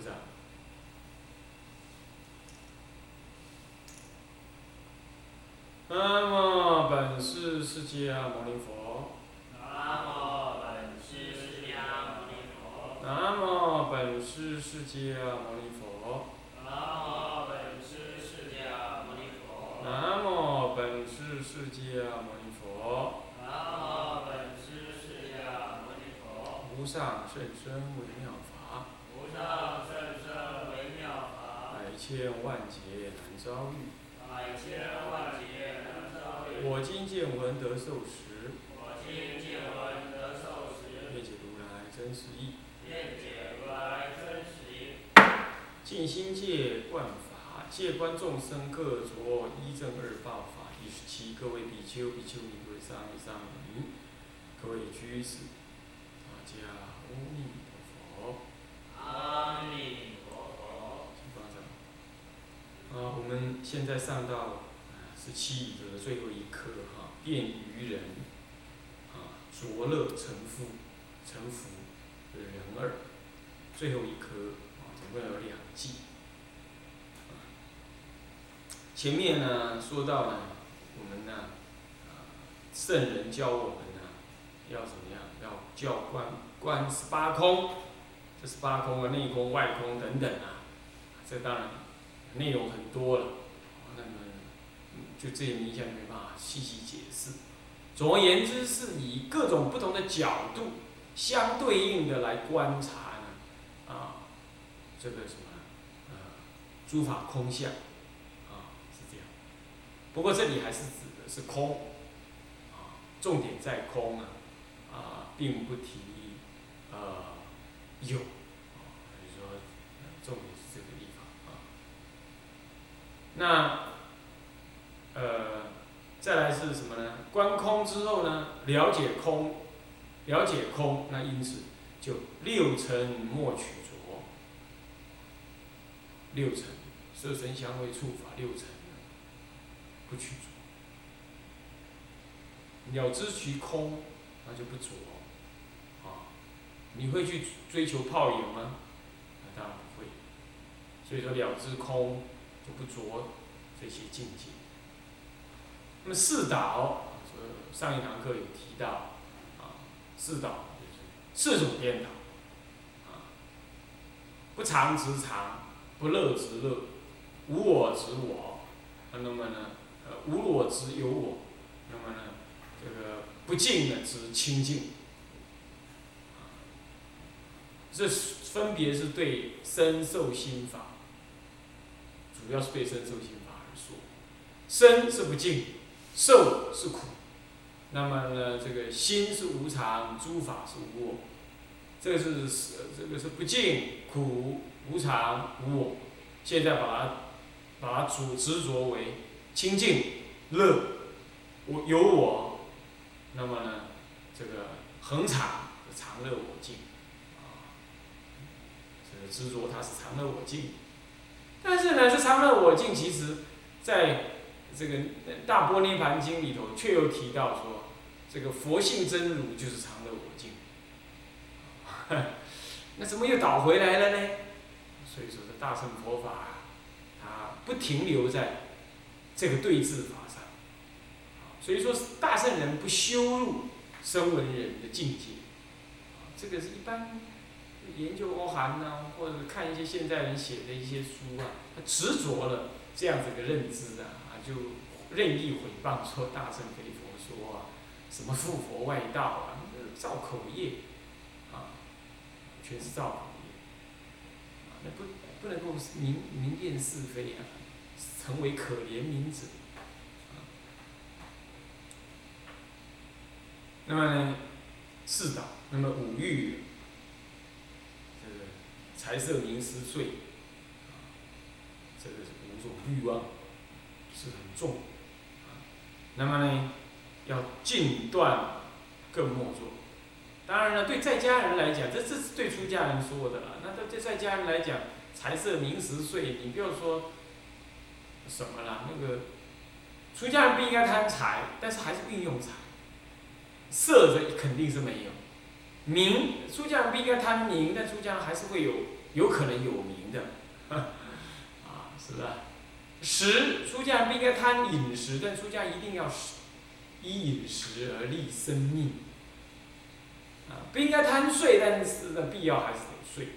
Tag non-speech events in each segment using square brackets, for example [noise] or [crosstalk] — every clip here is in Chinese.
掌。南无本师释迦牟尼佛。南无本师释迦牟尼佛。南无本师释迦牟尼佛。南无本师释迦牟尼佛。南无本师释迦牟尼佛。南无本师释迦牟尼佛。无上甚深微妙法，无上甚深微妙法，百千万劫难遭遇。百千万劫难遭遇。我今见闻得受持，我今见闻得受持，愿解如来真实义。愿解如来真实义。尽心戒观法，戒观众生各着一正二报法。第十七，各位比丘、比丘尼、各位沙弥、沙弥尼，各位居士，大家阿弥。啊，我们现在上到十七里的最后一课哈，便于人，啊，着乐成夫，成福人二，最后一科啊，总共有两季。前面呢说到呢，我们呢，圣人教我们呢，要怎么样？要教观观十八空，这是八空啊，内空、外空等等啊，这当然内容很多了，那么就这些名相没办法细细解释。总而言之，是以各种不同的角度相对应的来观察呢，啊，这个什么，呃，诸法空相，啊，是这样。不过这里还是指的是空，啊，重点在空啊，啊，并不提呃有，啊，所以说重点是这个地方啊。那呃，再来是什么呢？观空之后呢，了解空，了解空，那因此就六尘莫取着，六尘色声香味触法六尘不取着，了知其空，那就不着，你会去追求泡影吗？那当然不会。所以说了知空就不着这些境界。那么四岛，呃，上一堂课有提到，啊，四岛就是四种颠倒，啊，不常执常，不乐执乐，无我执我，啊那么呢，呃，无我执有我，那么呢，这个不净呢执清净，这分别是对身受心法，主要是对身受心法而说，身是不净。受是苦，那么呢，这个心是无常，诸法是无我，这个是这个是不净、苦、无常、无我。现在把它把它主执着为清净、乐、我有我，那么呢，这个恒常常乐我净，这个执着它是常乐我净，但是呢，这常乐我净其实，在这个《大般涅盘经》里头却又提到说，这个佛性真如就是常乐我净，[laughs] 那怎么又倒回来了呢？所以说，这大乘佛法啊，它不停留在这个对治法上，所以说大圣人不修入声闻人的境界，这个是一般研究欧韩呐，或者看一些现代人写的一些书啊，他执着了这样子的认知啊。就任意诽谤说大乘非佛说啊，什么附佛外道啊，造口业，啊，全是造口业，啊，那不不能够明明辨是非啊，成为可怜悯者，啊，那么呢，四导，那么五欲，财色名食睡，啊，这个是五种欲望。是很重，那么呢，要尽断，更莫做。当然了，对在家人来讲，这这是对出家人说的了。那对在家人来讲，财色名食睡，你不要说什么了。那个出家人不应该贪财，但是还是运用财。色肯定是没有，名出家人不应该贪名，但出家人还是会有有可能有名的，[laughs] 啊，是吧？食，出家人不应该贪饮食，但出家一定要食以饮食而立生命，啊，不应该贪睡，但是呢，必要还是得睡。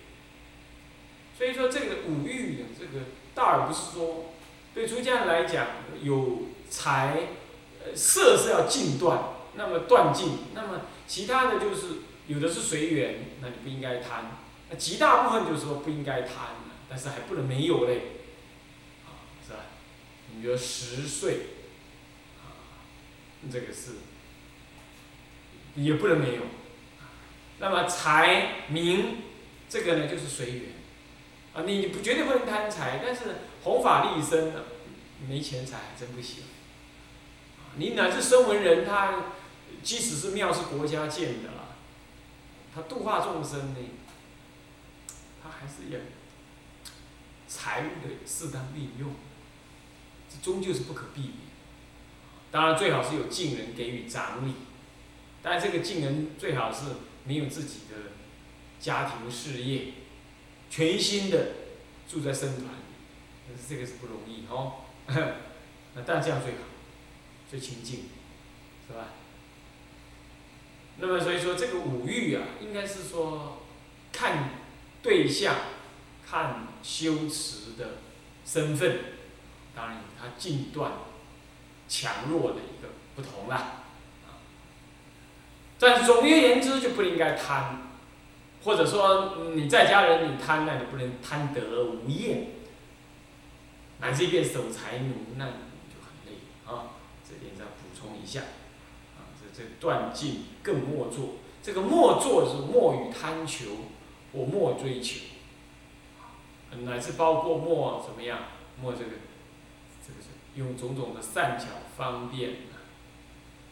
所以说，这个五欲的这个，大而不是说对出家人来讲有财，呃，色是要尽断，那么断尽，那么其他的就是有的是随缘，那你不应该贪，那极大部分就是说不应该贪，但是还不能没有嘞。是吧你比如十岁，啊，这个是也不能没有。那么财名这个呢，就是随缘。啊，你不绝对不能贪财，但是弘法利身呢，没钱财真不行。你乃至声闻人，他即使是庙是国家建的啦，他度化众生呢，他还是要财务的适当运用。这终究是不可避免，当然最好是有近人给予长礼，但这个近人最好是没有自己的家庭事业，全心的住在僧团里，但是这个是不容易哦。[laughs] 那但这样最好，最亲近，是吧？那么所以说这个五欲啊，应该是说看对象，看修持的身份。当然，它近断强弱的一个不同啦，啊，但是总而言之，就不应该贪，或者说你在家人你贪，那你不能贪得无厌，乃至变守财奴，那你就很累啊。这点再补充一下，这断尽更莫做，这个莫做是莫与贪求，或莫追求，乃至包括莫怎么样，莫这个。这个用种种的善巧方便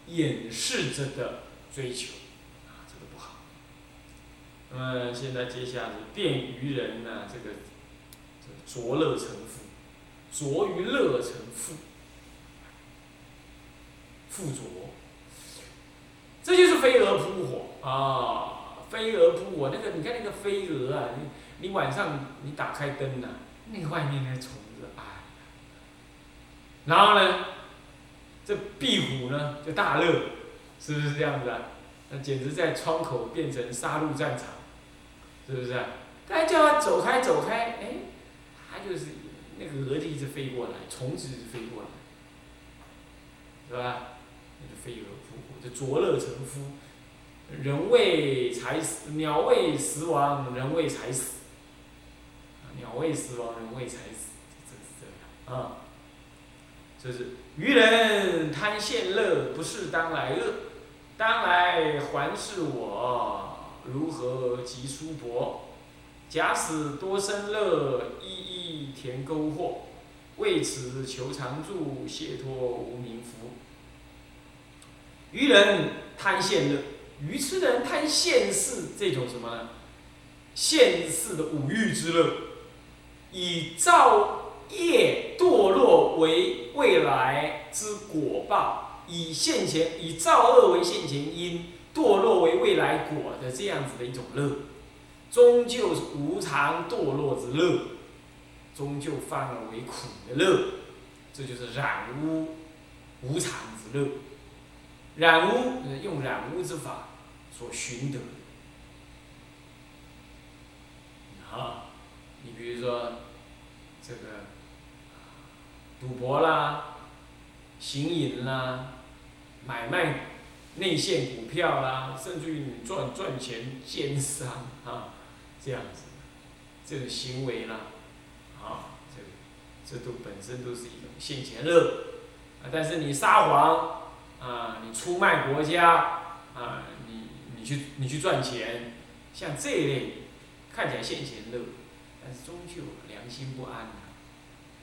掩饰着的追求，啊，这个不好。那么现在接下来是便于人呢，这个着乐成富，着于乐成富，富着，这就是飞蛾扑火啊！飞蛾扑火，那个你看那个飞蛾啊，你你晚上你打开灯呐，那个外面那虫。然后呢，这壁虎呢就大乐，是不是这样子啊？那简直在窗口变成杀戮战场，是不是？大家叫它走开走开，哎，它就是那个蛾子一直飞过来，虫子一直飞过来，是吧？那就飞蛾扑火，就着乐成夫，人为财死，鸟为食亡，人为财死。鸟为食亡，人为财死，真是这样啊。就是愚人贪现乐，不是当来乐，当来还是我，如何及叔伯？假使多生乐，一一填沟壑，为此求常住，解脱无名福。愚人贪现乐，愚痴的人贪现世这种什么呢？现世的五欲之乐，以造。业堕落为未来之果报，以现前以造恶为现前因，堕落为未来果的这样子的一种乐，终究是无常堕落之乐，终究反而为苦的乐，这就是染污无常之乐，染污用染污之法所寻得，啊，你比如说这个。赌博啦，行淫啦，买卖内线股票啦，甚至于你赚赚钱奸商啊，这样子，这种行为啦，啊，这这都本身都是一种现钱乐，啊，但是你撒谎啊，你出卖国家啊，你你去你去赚钱，像这一类看起来现钱乐，但是终究良心不安。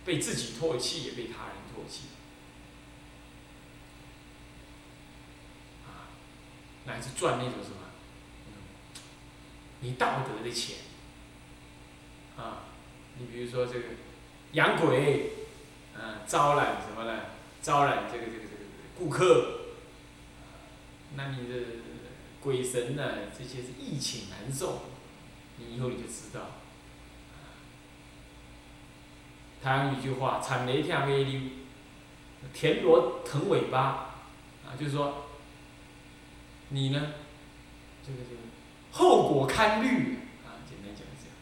被自己唾弃，也被他人唾弃，啊，乃至赚那种什么，你道德的钱，啊，你比如说这个养鬼，啊，招揽什么呢？招揽这个这个顾客，那你的鬼神呢？这些是义请难受，你以后你就知道，台湾有句话，惨雷跳飞溜，田螺腾尾巴，啊，就是说，你呢，这个这个后果堪虑。啊，简单讲这样，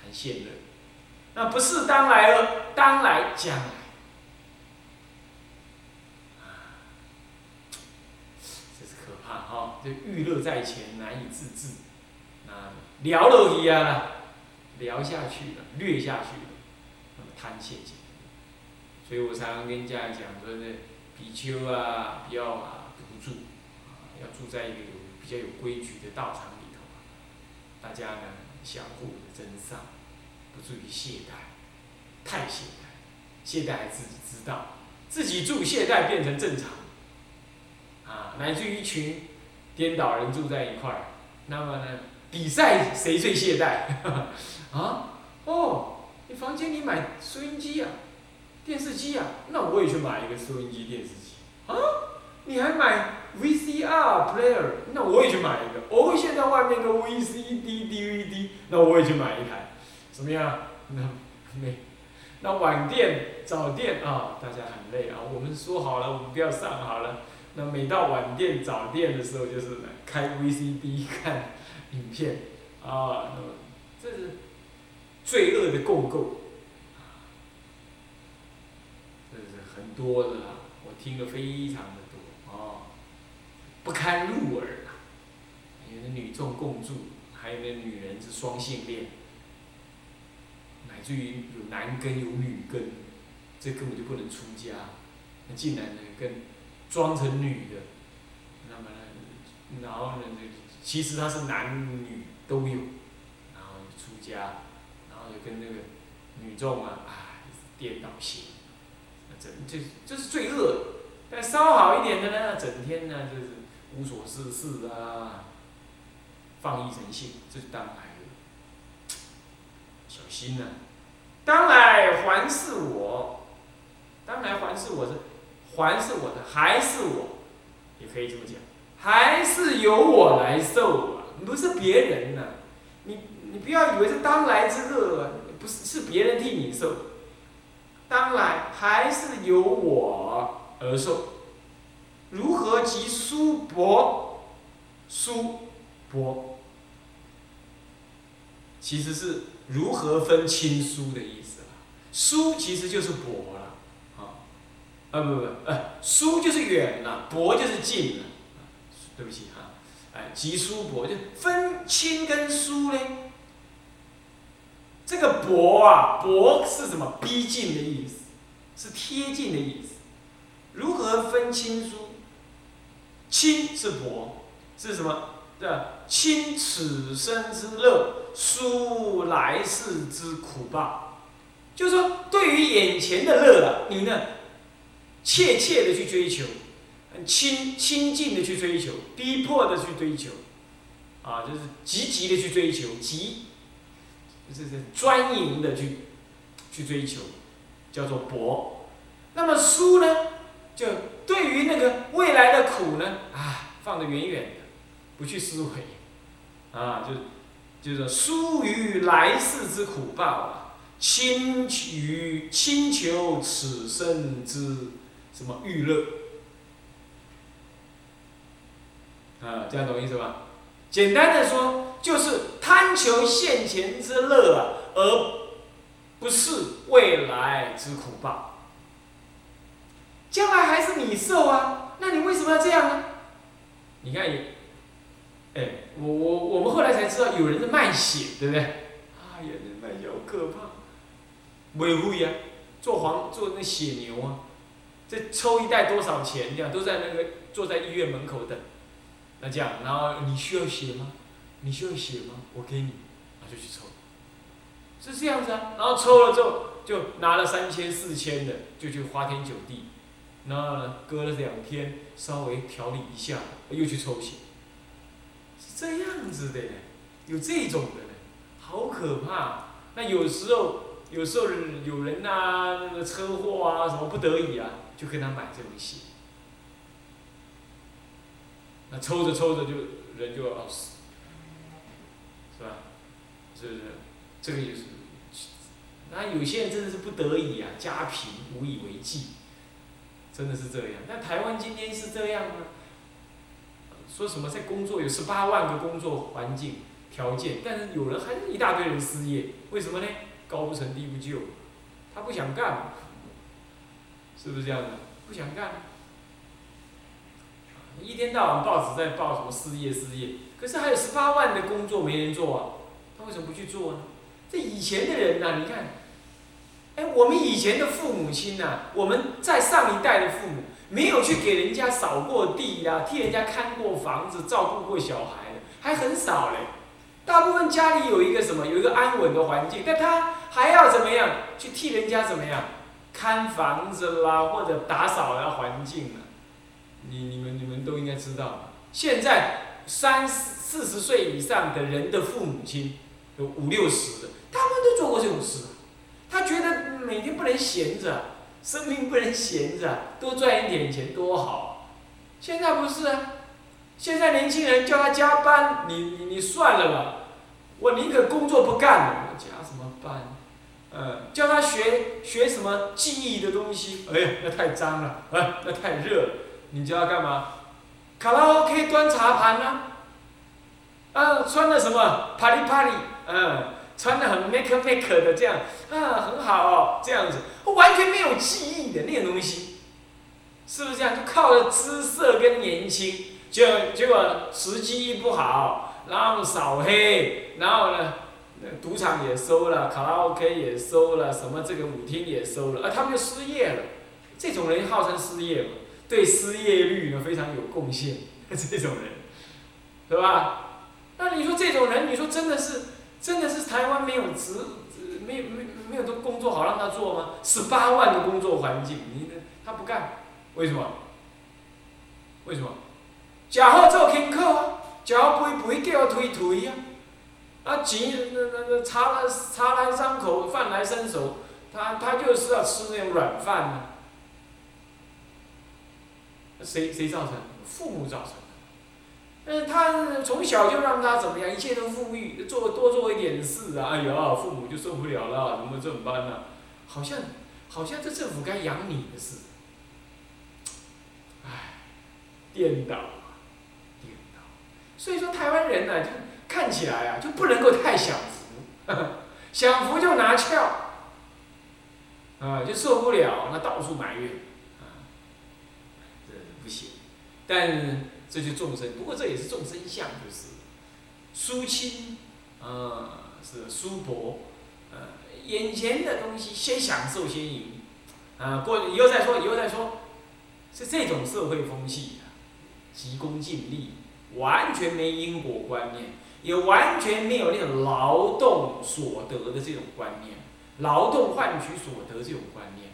谈现乐，那不是当来了，当来将来，啊，这是可怕哈，这欲乐在前，难以自制，啊，聊了一样了，聊下去了，略下去了。那么贪谢钱，所以我常常跟家人讲说呢，比丘啊，不要啊独住，啊，要住在一个有比较有规矩的道场里头，大家呢相互的增上，不至于懈怠，太懈怠，懈怠还自己知道，自己住懈怠变成正常，啊，乃至于群颠倒人住在一块儿，那么呢，比赛谁最懈怠，[laughs] 啊，哦。你房间里买收音机呀，电视机呀，那我也去买一个收音机、电视机。啊，你还买 VCR player，那我也去买一个。哦，现在外面的 VCD、DVD，那我也去买一台。怎么样？那 [laughs] 没，那晚店、早店啊，大家很累啊。我们说好了，我们不要上好了。那每到晚店、早店的时候，就是开 VCD [laughs] 看影片啊。那么这是。罪恶的共构，这是很多的啦，我听了非常的多啊，不堪入耳啊。有的女众共住，还有的女人是双性恋，乃至于有男根有女根，这根本就不能出家。那竟然呢，跟装成女的，那么呢，然后呢，这其实他是男女都有，然后出家。然后就跟那个女众啊，啊，颠倒性，整这这是罪恶。但稍好一点的呢，整天呢就是无所事事啊，放逸成性，这是当来的。小心呐！当来还视我，当来还视我是，还是我的，还是我，也可以这么讲，还是由我来受啊，不是别人呐，你。你不要以为是当来之乐，不是是别人替你受，当来还是由我而受。如何及疏薄？疏薄，其实是如何分亲疏的意思了。疏其实就是薄了，啊，啊不不不，呃，疏就是远了，薄就是近了。对不起哈，哎，及疏薄就分亲跟疏嘞。这个薄啊，薄是什么？逼近的意思，是贴近的意思。如何分亲疏？亲是薄，是什么？对亲此生之乐，疏来世之苦报。就是说，对于眼前的乐啊，你呢，切切的去追求，亲亲近的去追求，逼迫的去追求，啊，就是积极的去追求，急。这是专营的去去追求，叫做博。那么疏呢，就对于那个未来的苦呢，啊，放得远远的，不去思维，啊，就就是疏于来世之苦报啊，轻于轻求此生之什么欲乐，啊，这样懂意思吧？简单的说，就是贪求现前之乐啊，而不是未来之苦报。将来还是你受啊，那你为什么要这样呢？你看，哎，我我我们后来才知道，有人在卖血，对不对？啊，有人卖血好可怕，维护呀，做黄做那血牛啊，这抽一袋多少钱？这样都在那个坐在医院门口等。那这样，然后你需要血吗？你需要血吗？我给你，那就去抽，是这样子啊。然后抽了之后，就拿了三千四千的，就去花天酒地。然后呢，隔了两天，稍微调理一下，又去抽血，是这样子的，有这种的，好可怕。那有时候，有时候有人呐，那个车祸啊，什么不得已啊，就跟他买这种血。那抽着抽着就人就要死，是吧？是不是？这个也是那有些人真的是不得已啊，家贫无以为继，真的是这样。那台湾今天是这样吗？说什么在工作有十八万个工作环境条件，但是有人还是一大堆人失业，为什么呢？高不成低不就，他不想干，是不是这样的？不想干，一天到晚报纸在报什么失业失业，可是还有十八万的工作没人做啊，他为什么不去做呢？这以前的人呐，你看，哎，我们以前的父母亲呐，我们在上一代的父母没有去给人家扫过地呀，替人家看过房子，照顾过小孩的，还很少嘞。大部分家里有一个什么，有一个安稳的环境，但他还要怎么样去替人家怎么样看房子啦，或者打扫啦环境啊？你你们你们都应该知道，现在三四十岁以上的人的父母亲有五六十的。他们都做过这种事，他觉得每天不能闲着，生命不能闲着，多赚一点钱多好。现在不是啊，现在年轻人叫他加班，你你你算了吧，我宁可工作不干了，我加什么班？呃，叫他学学什么记忆的东西，哎呀，那太脏了，啊，那太热了。你叫他干嘛？卡拉 OK 端茶盘呢？啊，穿的什么？啪里啪里，嗯。穿的很 make make 的这样啊，很好哦，这样子，完全没有记忆的那种东西，是不是这样？就靠着姿色跟年轻，就结果时机不好，然后扫黑，然后呢，赌场也收了，卡拉 OK 也收了，什么这个舞厅也收了，啊，他们就失业了。这种人号称失业嘛，对失业率呢非常有贡献，[laughs] 这种人，是吧？那你说这种人，你说真的是？真的是台湾没有职，没有没没有都工作好让他做吗？十八万的工作环境，你他不干，为什么？为什么？假好做轻课啊，假好陪陪叫推推呀，啊钱那那那茶来茶来张口，饭来伸手，他他就是要吃那种软饭呢。谁谁造成？父母造成。嗯，他从小就让他怎么样，一切都富裕，做多做一点事啊！哎呀，父母就受不了了，怎么这么办呢？好像，好像这政府该养你的似的。唉，颠倒，颠倒。所以说台湾人呢，就看起来啊，就不能够太享福，[laughs] 享福就拿翘，啊，就受不了，那到处埋怨，啊，这不行，但。这就众生，不过这也是众生相，就是疏亲，啊，是疏薄，呃，眼前的东西先享受先赢，啊，过以后再说，以后再说，是这种社会风气，急功近利，完全没因果观念，也完全没有那种劳动所得的这种观念，劳动换取所得这种观念，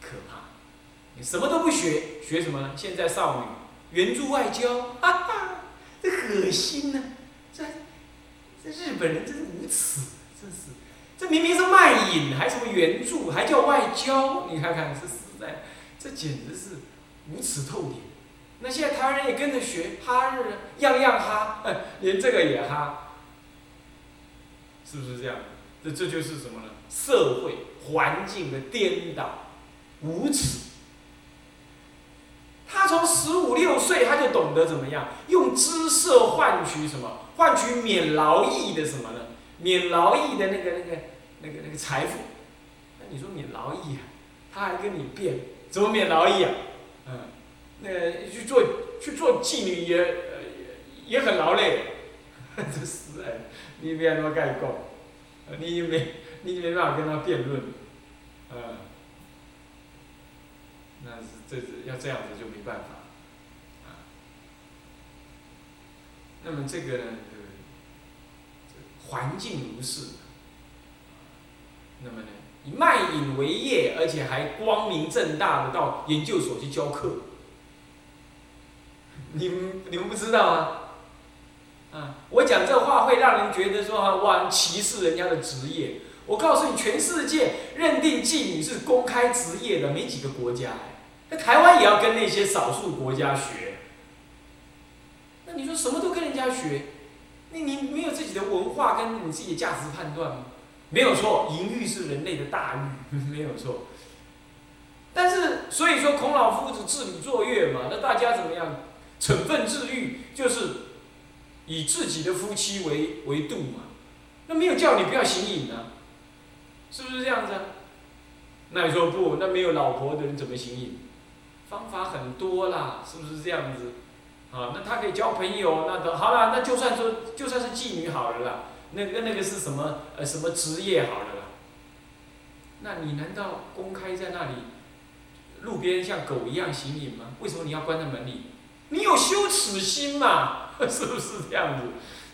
可怕。你什么都不学，学什么呢？现在少女援助外交，[laughs] 哈哈，这恶心呢！这这日本人真是无耻，真是！这明明是卖淫，还什么援助，还叫外交？你看看，这实在，这简直是无耻透顶。那现在台湾人也跟着学，哈日，样样哈，[laughs] 连这个也哈，是不是这样？这这就是什么呢？社会环境的颠倒，无耻。他从十五六岁他就懂得怎么样用姿色换取什么？换取免劳役的什么呢？免劳役的那个那个那个那个财富。那你说免劳役啊？他还跟你辩，怎么免劳役啊？嗯，那去做去做妓女也也很劳累。这是哎，你别那么盖讲，你没你没办法跟他辩论，嗯。那是这是要这样子就没办法，啊。那么这个呢，环境如是，那么呢，以卖淫为业，而且还光明正大的到研究所去教课，你们你们不知道啊？啊，我讲这话会让人觉得说哈哇歧视人家的职业。我告诉你，全世界认定妓女是公开职业的没几个国家。那台湾也要跟那些少数国家学，那你说什么都跟人家学，那你没有自己的文化跟你自己的价值判断吗？没有错，淫欲是人类的大欲，[laughs] 没有错。但是，所以说孔老夫子治理作乐嘛，那大家怎么样？成分治愈，就是以自己的夫妻为为度嘛。那没有叫你不要行淫啊，是不是这样子？那你说不，那没有老婆的人怎么行淫？方法很多啦，是不是这样子？啊，那他可以交朋友，那都好了，那就算说就算是妓女好了啦，那个那个是什么呃什么职业好了啦？那你难道公开在那里？路边像狗一样行淫吗？为什么你要关在门里？你有羞耻心嘛？[laughs] 是不是这样子？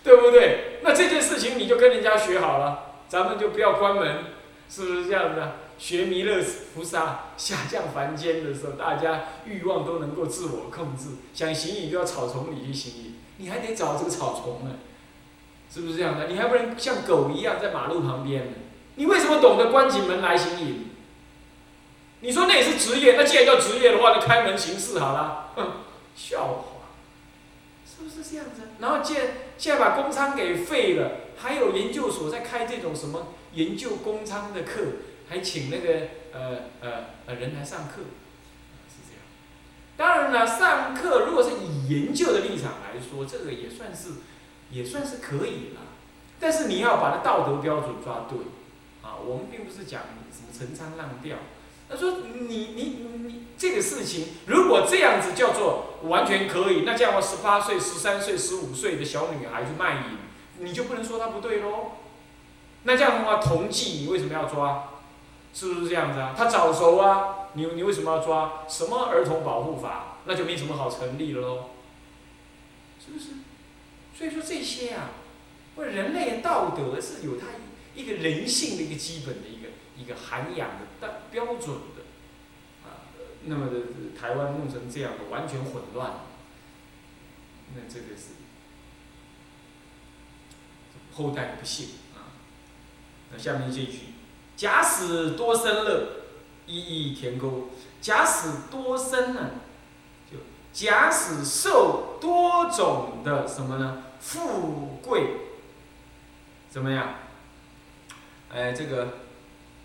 对不对？那这件事情你就跟人家学好了，咱们就不要关门，是不是这样子啊？学弥勒菩萨下降凡间的时候，大家欲望都能够自我控制，想行淫就要草丛里去行淫，你还得找这个草丛呢，是不是这样的？你还不能像狗一样在马路旁边呢？你为什么懂得关起门来行淫？你说那也是职业，那既然叫职业的话，就开门行事好了。笑话，是不是这样子？然后现现在把工仓给废了，还有研究所在开这种什么研究工仓的课，还请那个呃呃呃人来上课，是这样。当然了，上课如果是以研究的立场来说，这个也算是也算是可以了。但是你要把它道德标准抓对，啊，我们并不是讲什么陈仓浪调。他说：“你你你这个事情，如果这样子叫做完全可以，那这样的话，十八岁、十三岁、十五岁的小女孩去卖淫，你就不能说她不对喽？那这样的话，同济你为什么要抓？是不是这样子啊？他早熟啊，你你为什么要抓？什么儿童保护法？那就没什么好成立了喽？是不是？所以说这些啊，或者人类的道德是有它一个人性的一个基本的一个。”一个涵养的但标准的啊，那么的台湾弄成这样的完全混乱，那这个是后代不幸啊。那下面这一句：假使多生乐，一一填沟；假使多生呢，就假使受多种的什么呢？富贵怎么样？哎，这个。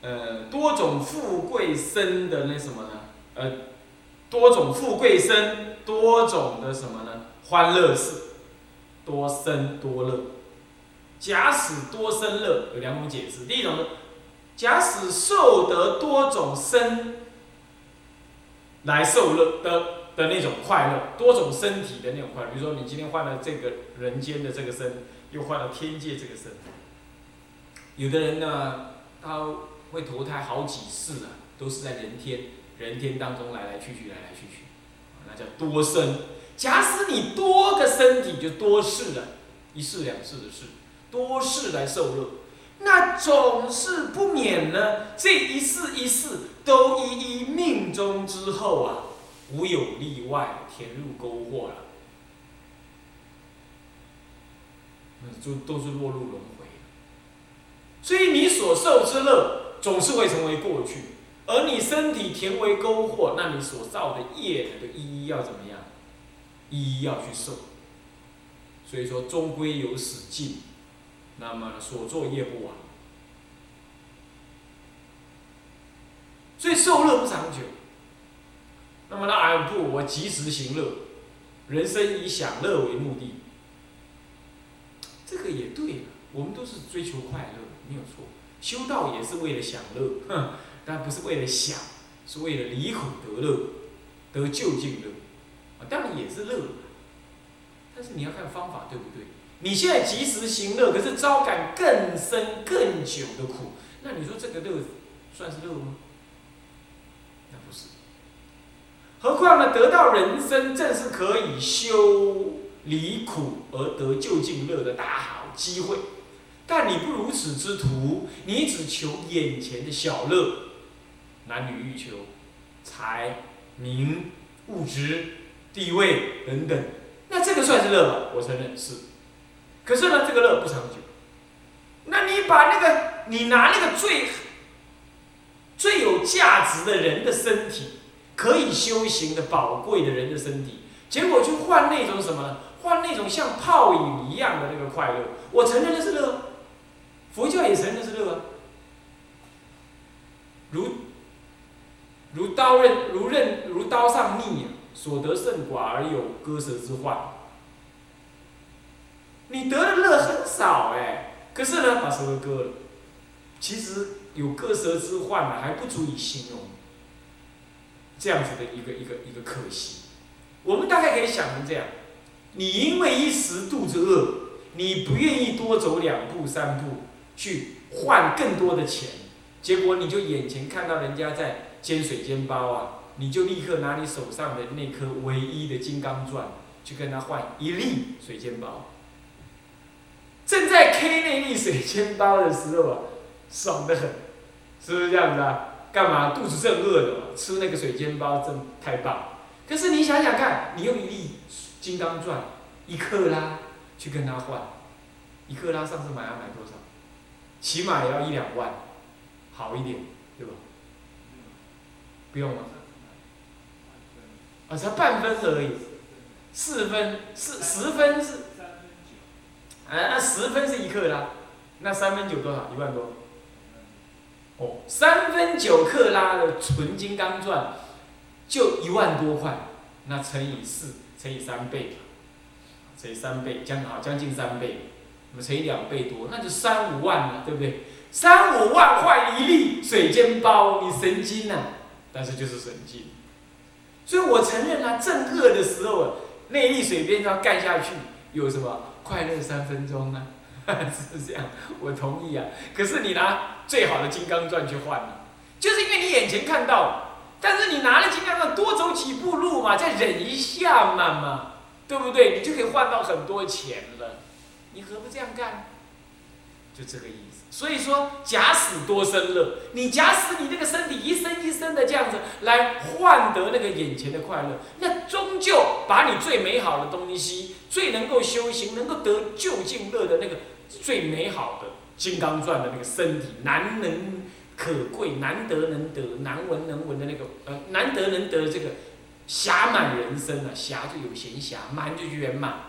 呃，多种富贵生的那什么呢？呃，多种富贵生，多种的什么呢？欢乐事，多生多乐。假使多生乐有两种解释，第一种是，假使受得多种生来受乐的的那种快乐，多种身体的那种快乐。比如说，你今天换了这个人间的这个身，又换了天界这个身。有的人呢，他。会投胎好几世啊，都是在人天人天当中来来去去，来来去去，那叫多生。假使你多个身体，就多世了，一世两世的世，多世来受乐，那总是不免呢。这一世一世都一一命中之后啊，无有例外，填入沟壑了，那就都是落入轮回。所以你所受之乐。总是会成为过去，而你身体填为沟壑，那你所造的业呢，就一一要怎么样？一一要去受。所以说，终归有死尽，那么所作业不完。所以受乐不长久。那么那俺不，我及时行乐，人生以享乐为目的。这个也对我们都是追求快乐，没有错。修道也是为了享乐，哼，但不是为了享，是为了离苦得乐，得究竟乐，啊，当然也是乐，但是你要看方法对不对？你现在及时行乐，可是招感更深更久的苦，那你说这个乐算是乐吗？那不是。何况呢，得到人生正是可以修离苦而得究竟乐的大好机会。但你不如此之徒，你只求眼前的小乐，男女欲求，财、名、物质、地位等等，那这个算是乐吧？我承认是。可是呢，这个乐不长久。那你把那个，你拿那个最最有价值的人的身体，可以修行的宝贵的人的身体，结果去换那种什么呢？换那种像泡影一样的那个快乐，我承认那是乐。佛教也承认是乐啊，如如刀刃如刃如刀上逆，所得甚寡而有割舌之患。你得的乐很少哎，可是呢，把舌头割了，其实有割舌之患呢，还不足以形容。这样子的一个一个一个可惜。我们大概可以想成这样：你因为一时肚子饿，你不愿意多走两步三步去换更多的钱，结果你就眼前看到人家在煎水煎包啊，你就立刻拿你手上的那颗唯一的金刚钻去跟他换一粒水煎包。正在 K 那粒水煎包的时候啊，爽得很，是不是这样子啊？干嘛？肚子正饿的，吃那个水煎包真太棒。可是你想想看，你用一粒金刚钻一克拉去跟他换，一克拉上次买要买多少？起码也要一两万，好一点，对吧？不用吗？啊，才半分而已，四分，四十分是。啊，那十分是一克拉，那三分九多少？一万多。哦，三分九克拉的纯金刚钻，就一万多块，那乘以四，乘以三倍，乘以三倍，将好将近三倍，那么乘以两倍多，那就三五万了，对不对？三五万换一粒水煎包，你神经呐！但是就是神经。所以我承认啊，正饿的时候，那粒水煎包干下去有什么？快乐三分钟呢，[laughs] 是这样，我同意啊。可是你拿最好的金刚钻去换呢，就是因为你眼前看到，但是你拿了金刚钻多走几步路嘛，再忍一下嘛嘛，对不对？你就可以换到很多钱了，你何不这样干？就这个意思。所以说，假死多生乐。你假使你那个身体一生一生的这样子来换得那个眼前的快乐，那终究把你最美好的东西、最能够修行、能够得究竟乐的那个最美好的金刚钻的那个身体，难能可贵、难得能得、难闻能闻的那个呃，难得能得这个暇满人生啊，暇就有闲暇，满就圆满。